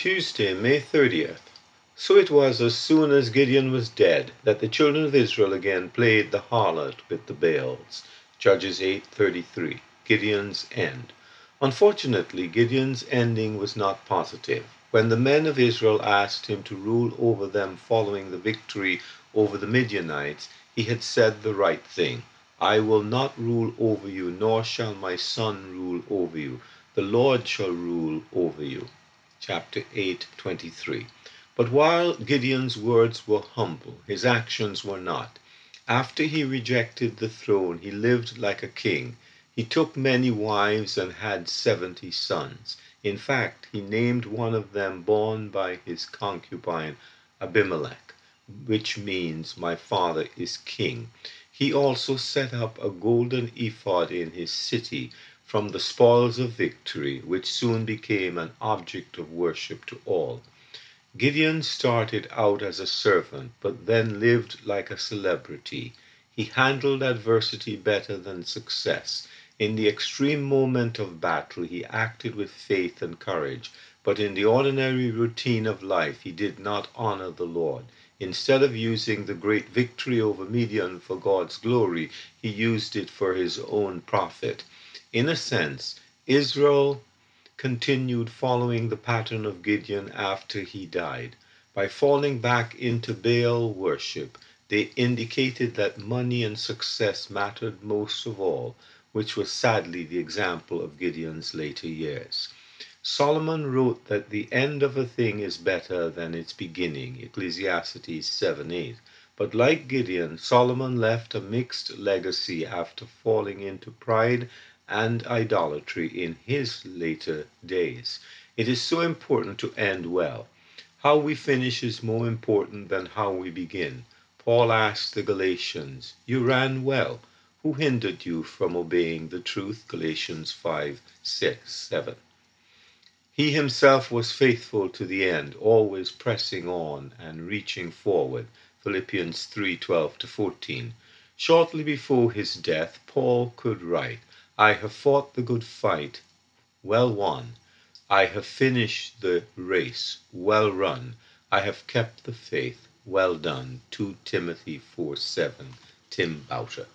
Tuesday, May 30th. So it was as soon as Gideon was dead that the children of Israel again played the harlot with the Baals. Judges 8:33. Gideon's end. Unfortunately, Gideon's ending was not positive. When the men of Israel asked him to rule over them following the victory over the Midianites, he had said the right thing. I will not rule over you, nor shall my son rule over you. The Lord shall rule over you. Chapter 8:23. But while Gideon's words were humble, his actions were not. After he rejected the throne, he lived like a king. He took many wives and had seventy sons. In fact, he named one of them born by his concubine Abimelech, which means my father is king. He also set up a golden ephod in his city from the spoils of victory, which soon became an object of worship to all. Gideon started out as a servant, but then lived like a celebrity. He handled adversity better than success. In the extreme moment of battle, he acted with faith and courage, but in the ordinary routine of life, he did not honor the Lord. Instead of using the great victory over Midian for God's glory, he used it for his own profit. In a sense, Israel continued following the pattern of Gideon after he died. By falling back into Baal worship, they indicated that money and success mattered most of all, which was sadly the example of Gideon's later years. Solomon wrote that the end of a thing is better than its beginning, Ecclesiastes 7 8. But like Gideon, Solomon left a mixed legacy after falling into pride and idolatry in his later days. It is so important to end well. How we finish is more important than how we begin. Paul asked the Galatians, You ran well. Who hindered you from obeying the truth? Galatians 5 6 7. He himself was faithful to the end, always pressing on and reaching forward. Philippians 3:12 14. Shortly before his death, Paul could write, I have fought the good fight, well won. I have finished the race, well run. I have kept the faith, well done. 2 Timothy 4 7. Tim Boucher.